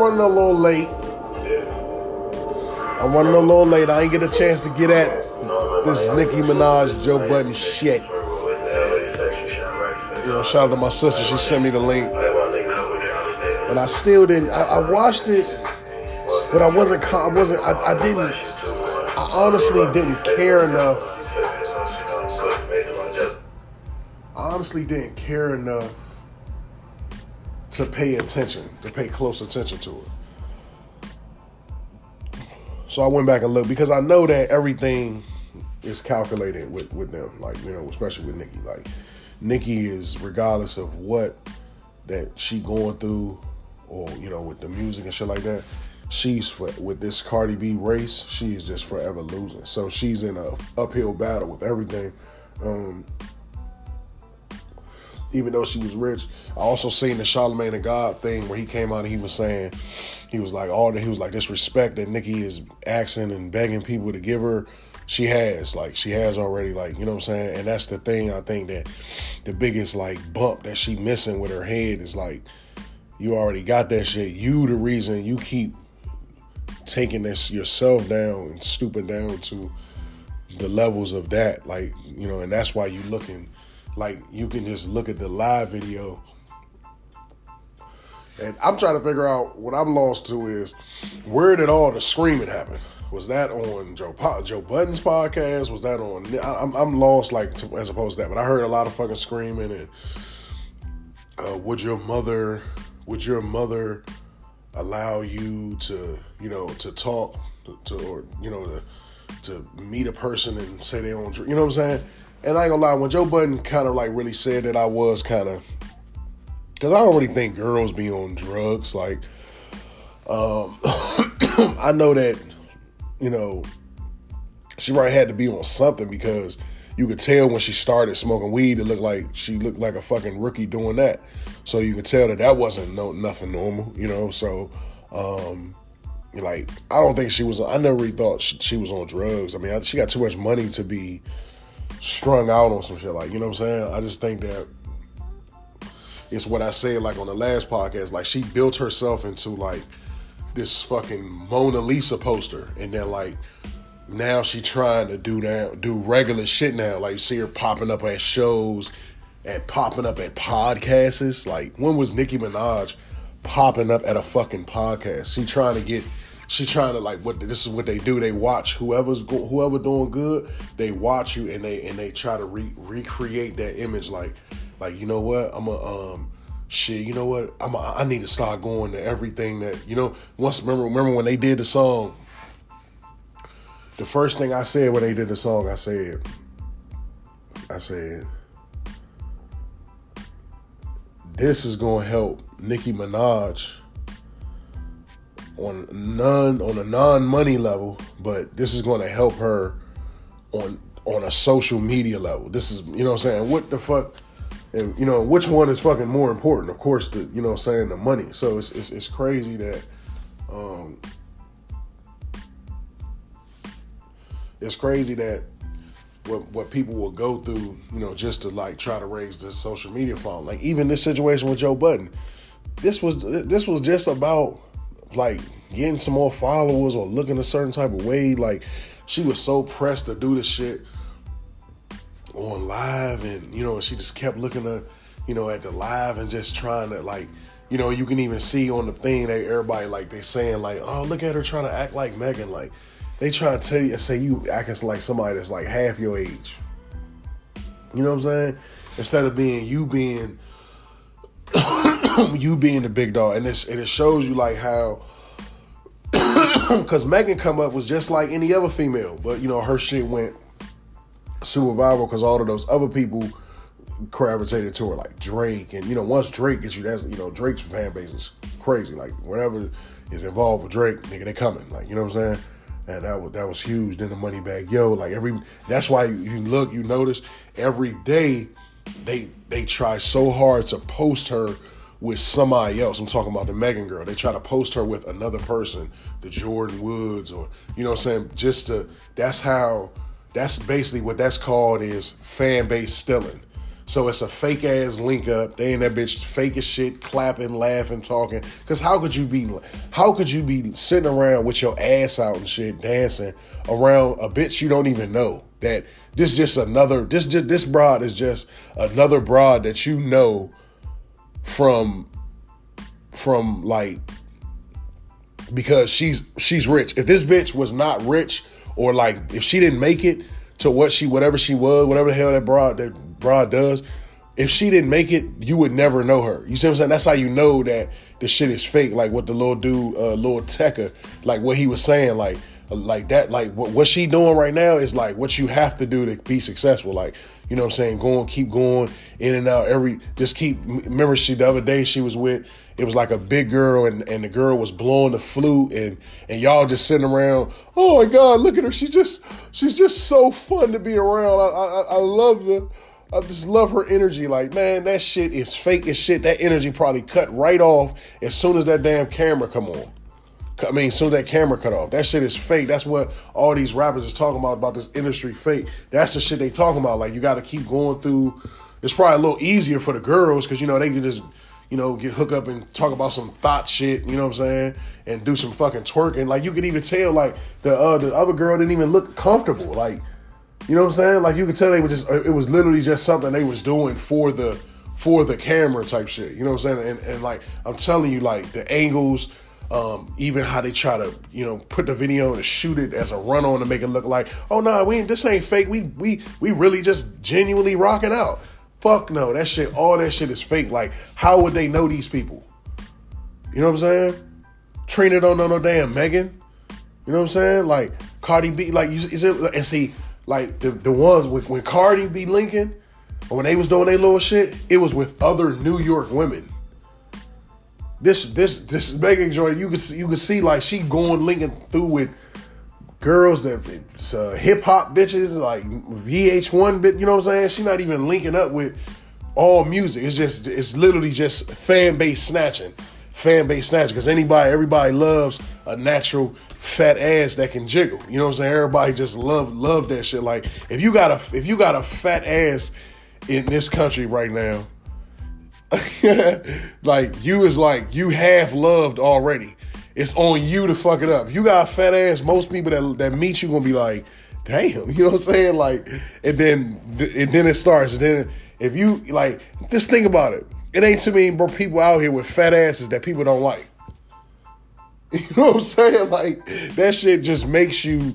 Running a little late. I'm running a little late. I ain't get a chance to get at this Nicki Minaj, Joe Budden shit. You know, shout out to my sister. She sent me the link. but I still didn't. I, I watched it, but I wasn't. I wasn't. I, I didn't. I honestly didn't care enough. I honestly didn't care enough to pay attention, to pay close attention to it. So I went back and looked because I know that everything is calculated with, with them, like, you know, especially with Nicki. Like, Nicki is, regardless of what that she going through or, you know, with the music and shit like that, she's, for, with this Cardi B race, she is just forever losing. So she's in a uphill battle with everything. Um, even though she was rich. I also seen the Charlamagne tha God thing where he came out and he was saying, he was like all that he was like this respect that Nicki is asking and begging people to give her. She has like she has already like you know what I'm saying, and that's the thing I think that the biggest like bump that she missing with her head is like you already got that shit. You the reason you keep taking this yourself down and stooping down to the levels of that like you know and that's why you looking like you can just look at the live video. And I'm trying to figure out what I'm lost to is where did all the screaming happen? Was that on Joe Joe Budden's podcast? Was that on? I'm, I'm lost like to, as opposed to that, but I heard a lot of fucking screaming and uh, would your mother would your mother allow you to you know to talk to or you know to to meet a person and say they own you know what I'm saying? And I ain't gonna lie, when Joe Budden kind of like really said that I was kind of, because I don't really think girls be on drugs. Like, um, I know that, you know, she probably had to be on something because you could tell when she started smoking weed, it looked like she looked like a fucking rookie doing that. So you could tell that that wasn't no nothing normal, you know. So, um, like, I don't think she was. I never really thought she, she was on drugs. I mean, I, she got too much money to be strung out on some shit. Like, you know what I'm saying? I just think that it's what I said like on the last podcast. Like she built herself into like this fucking Mona Lisa poster, and then like now she trying to do that, do regular shit now. Like you see her popping up at shows, and popping up at podcasts. Like when was Nicki Minaj popping up at a fucking podcast? She trying to get she trying to like what this is what they do. They watch whoever's go, whoever doing good. They watch you and they and they try to re- recreate that image. Like like you know what I'm a um shit. You know what I'm a, I need to start going to everything that you know. Once remember remember when they did the song. The first thing I said when they did the song, I said, I said, this is gonna help Nicki Minaj on none on a non money level, but this is going to help her on on a social media level. This is you know what I'm saying. What the fuck? And you know which one is fucking more important? Of course, the you know saying the money. So it's it's, it's crazy that. Um, it's crazy that what what people will go through, you know, just to like try to raise the social media following. Like even this situation with Joe Budden, this was this was just about like getting some more followers or looking a certain type of way. Like she was so pressed to do the shit on live, and you know, she just kept looking at, you know, at the live and just trying to like, you know, you can even see on the thing that everybody like they saying like, oh, look at her trying to act like Megan. Like they try to tell you, say you acting like somebody that's like half your age. You know what I'm saying? Instead of being you being you being the big dog, and this and it shows you like how because Megan come up was just like any other female, but you know her shit went super viral because all of those other people gravitated to her, like Drake, and you know once Drake gets you, that's you know Drake's fan base is crazy. Like whatever is involved with Drake, nigga, they coming. Like you know what I'm saying. And that was that was huge. Then the Moneybagg Yo, like every that's why you, you look, you notice every day they they try so hard to post her with somebody else. I'm talking about the Megan girl. They try to post her with another person, the Jordyn Woods, or you know what I'm saying? Just to that's how that's basically what that's called is fan base stealing. So it's a fake ass link up. They in that bitch fake as shit, clapping, laughing, talking. Cause how could you be how could you be sitting around with your ass out and shit, dancing around a bitch you don't even know? That this just another this this broad is just another broad that you know from from like because she's she's rich. If this bitch was not rich or like if she didn't make it to what she whatever she was, whatever the hell that broad that broad does, if she didn't make it, you would never know her. You see what I'm saying? That's how you know that the shit is fake. Like what the little dude, uh, Lord Tecca, like what he was saying, like like that, like what, what she doing right now is like what you have to do to be successful. Like you know what I'm saying, going, keep going in and out. Every just keep. Remember, she the other day she was with. It was like a big girl, and, and the girl was blowing the flute, and and y'all just sitting around. Oh my God, look at her! She's just she's just so fun to be around. I I, I love the I just love her energy. Like, man, that shit is fake as shit. That energy probably cut right off as soon as that damn camera come on. I mean, soon as that camera cut off, that shit is fake. That's what all these rappers is talking about about this industry fake. That's the shit they talking about. Like, you got to keep going through. It's probably a little easier for the girls because you know they can just you know get hook up and talk about some thought shit. You know what I'm saying? And do some fucking twerking. Like you could even tell like the uh, the other girl didn't even look comfortable. Like you know what I'm saying? Like you could tell they were just it was literally just something they was doing for the for the camera type shit. You know what I'm saying? And, and like I'm telling you, like the angles, um, even how they try to, you know, put the video and shoot it as a run on to make it look like, oh no, nah, we this ain't fake. We we we really just genuinely rocking out. Fuck no, that shit, all that shit is fake. Like, how would they know these people? You know what I'm saying? Trina don't know no damn Megan. You know what I'm saying? Like Cardi B, like you is it and see like the, the ones with when Cardi B or when they was doing their little shit, it was with other New York women. This this this Megan Joy, you can see, you could see like she going linking through with girls that uh, hip hop bitches like VH1 bit. You know what I'm saying? She not even linking up with all music. It's just it's literally just fan base snatching, fan base snatching. Because anybody, everybody loves a natural fat ass that can jiggle. You know what I'm saying? Everybody just love love that shit. Like if you got a if you got a fat ass in this country right now, like you is like you half loved already. It's on you to fuck it up. You got a fat ass. Most people that that meet you gonna be like, damn. You know what I'm saying? Like, and then and then it starts. And then if you like, just think about it. It ain't too many people out here with fat asses that people don't like. You know what I'm saying? Like that shit just makes you.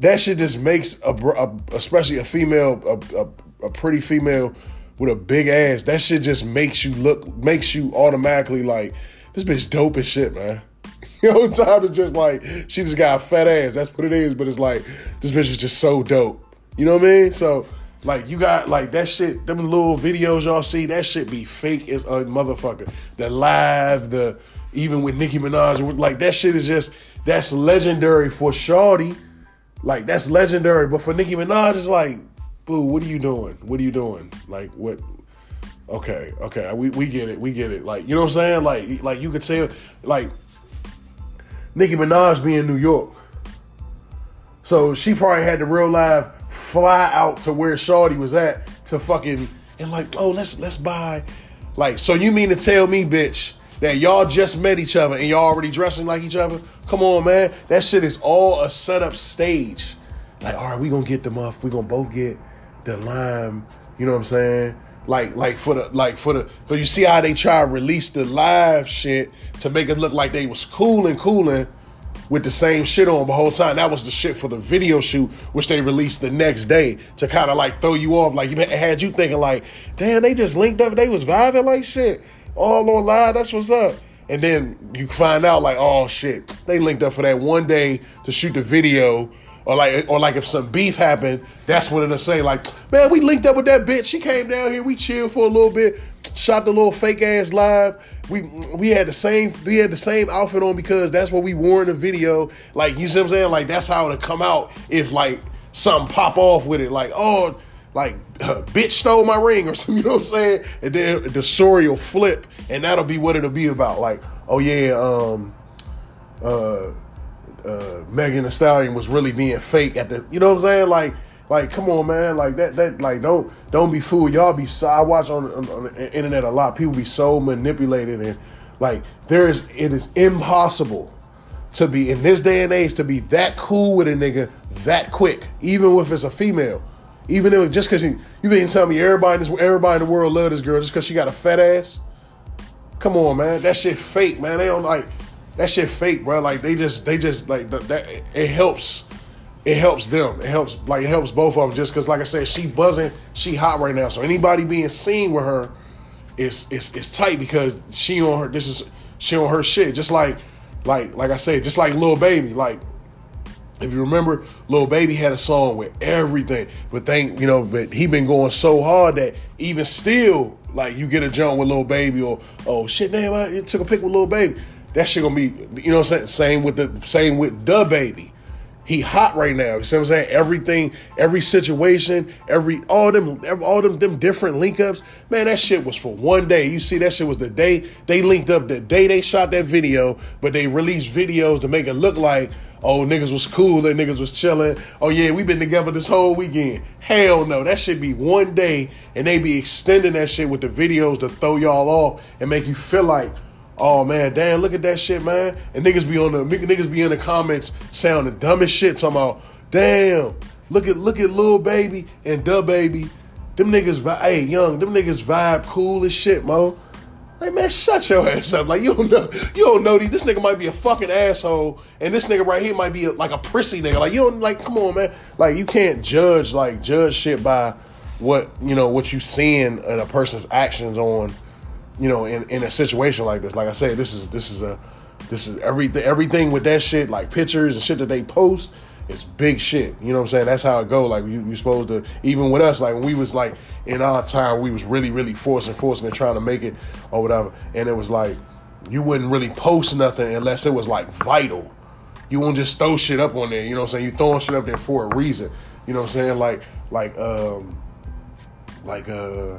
That shit just makes a, a especially a female, a, a, a pretty female with a big ass. That shit just makes you look, makes you automatically like this bitch dope as shit, man. You know, time is just like she just got a fat ass. That's what it is. But it's like this bitch is just so dope. You know what I mean? So like you got like that shit. Them little videos y'all see, that shit be fake as a motherfucker. The live, the even with Nicki Minaj, like that shit is just that's legendary for Shawty. Like that's legendary, but for Nicki Minaj, it's like, boo, what are you doing? What are you doing? Like what? Okay, okay, we, we get it, we get it. Like you know what I'm saying? Like like you could say like Nicki Minaj being in New York, so she probably had to real live fly out to where Shawty was at to fucking and like oh let's let's buy like so you mean to tell me bitch that y'all just met each other and y'all already dressing like each other. Come on, man. That shit is all a setup stage. Like, all right, we gonna get them off. We gonna both get the lime. You know what I'm saying? Like, like for the like for the because you see how they try to release the live shit to make it look like they was cool and cooling with the same shit on the whole time. That was the shit for the video shoot, which they released the next day to kind of like throw you off. Like you had you thinking like, damn, they just linked up. They was vibing like shit all on live. That's what's up. And then you find out like, oh shit, they linked up for that one day to shoot the video. Or like, or like if some beef happened, that's what it'll say like, man, we linked up with that bitch. She came down here, we chilled for a little bit, shot the little fake ass live. We we had the same we had the same outfit on because that's what we wore in the video. Like you see what I'm saying? Like that's how it'll come out if like something pop off with it. Like oh like uh, bitch stole my ring or something, you know what I'm saying? And then the story will flip and that'll be what it'll be about. Like, oh yeah, um uh uh Megan Thee Stallion was really being fake at the you know what I'm saying? Like Like, come on, man. Like that. That like don't don't be fooled. Y'all be. So, I watch on, on, on the internet a lot. People be so manipulated and like there is. It is impossible to be in this day and age to be that cool with a nigga that quick, even if it's a female. Even if just because you you been telling me everybody in this, everybody in the world love this girl just because she got a fat ass. Come on, man. That shit fake, man. They don't like that shit fake, bro. Like they just they just like that. It helps. It helps them. It helps like it helps both of them. Just because, like I said, she buzzing, she hot right now. So anybody being seen with her, is it's is tight because she on her. This is she on her shit. Just like like like I said, just like Lil Baby. Like if you remember, Lil Baby had a song with everything, but thank you know, but he been going so hard that even still, like you get a jump with Lil Baby or oh shit, damn, I took a pic with Lil Baby. That shit gonna be, you know, what I'm saying. Same with the same with DaBaby. He hot right now. You see what I'm saying? Everything, every situation, every all them, all them, them different link ups. Man, that shit was for one day. You see, that shit was the day they linked up. The day they shot that video, but they released videos to make it look like oh niggas was cool and niggas was chilling. Oh yeah, we been together this whole weekend. Hell no, that should be one day, and they be extending that shit with the videos to throw y'all off and make you feel like oh man, damn, look at that shit, man. And niggas be on the niggas be in the comments saying the dumbest shit, talking about, damn, look at look at Lil Baby and DaBaby. Them niggas, hey, young, them niggas vibe cool as shit, mo. Like man, shut your ass up. Like you don't know, you don't know these. This nigga might be a fucking asshole, and this nigga right here might be a, like a prissy nigga. Like you don't like, come on, man. Like you can't judge like judge shit by what you know what you seeing in a person's actions on you know, in, in a situation like this, like I said, this is this is a this is everything everything with that shit, like pictures and shit that they post, it's big shit. You know what I'm saying? That's how it go. Like you you supposed to even with us, like when we was like in our time, we was really, really forcing, forcing and trying to make it or whatever. And it was like you wouldn't really post nothing unless it was like vital. You won't just throw shit up on there, you know what I'm saying? You throwing shit up there for a reason. You know what I'm saying? Like like um like uh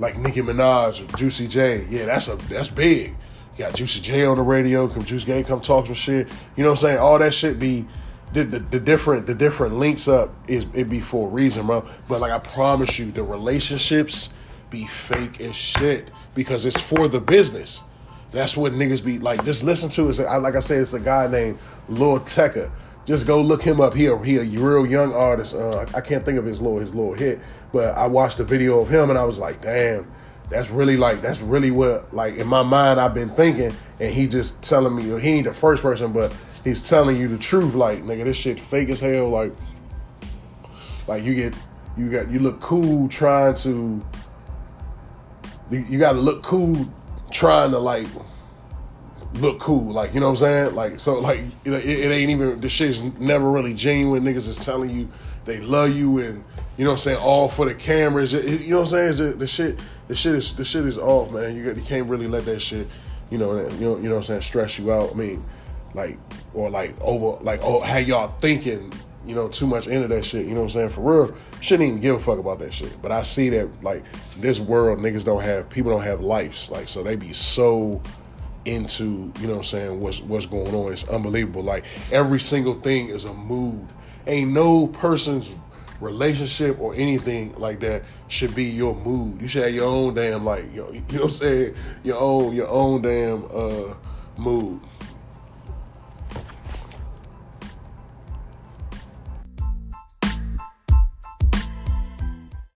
like Nicki Minaj or Juicy J. Yeah, that's a that's big. You got Juicy J on the radio, come Juicy J come talk some shit. You know what I'm saying? All that shit be the, the, the, different the different links up is it be for a reason, bro. But like I promise you, the relationships be fake as shit because it's for the business. That's what niggas be like. Just listen to it. Like I said, it's a guy named Lord Tecca. Just go look him up. He a, he a real young artist. Uh, I can't think of his little his little hit, but I watched the video of him and I was like, damn, that's really like that's really what like in my mind I've been thinking, and he just telling me he ain't the first person, but he's telling you the truth. Like nigga, this shit fake as hell. Like like you get you got you look cool trying to you got to look cool trying to like look cool like you know what i'm saying like so like it, it ain't even the shit's never really genuine niggas is telling you they love you and you know what I'm saying, all for the cameras. You know what I'm saying? The shit, the shit is the shit is off, man. You you can't really let that shit, you know, you know, you know what I'm saying, stress you out. I mean, like or like over like oh how y'all thinking, you know, too much into that shit. You know what I'm saying? For real, shouldn't even give a fuck about that shit. But I see that like this world, niggas don't have people don't have lives, like so they be so into you know I'm saying what's what's going on. It's unbelievable. Like every single thing is a mood. Ain't no person's relationship or anything like that should be your mood. You should have your own damn like you know, you know what I'm saying, your own your own damn uh mood.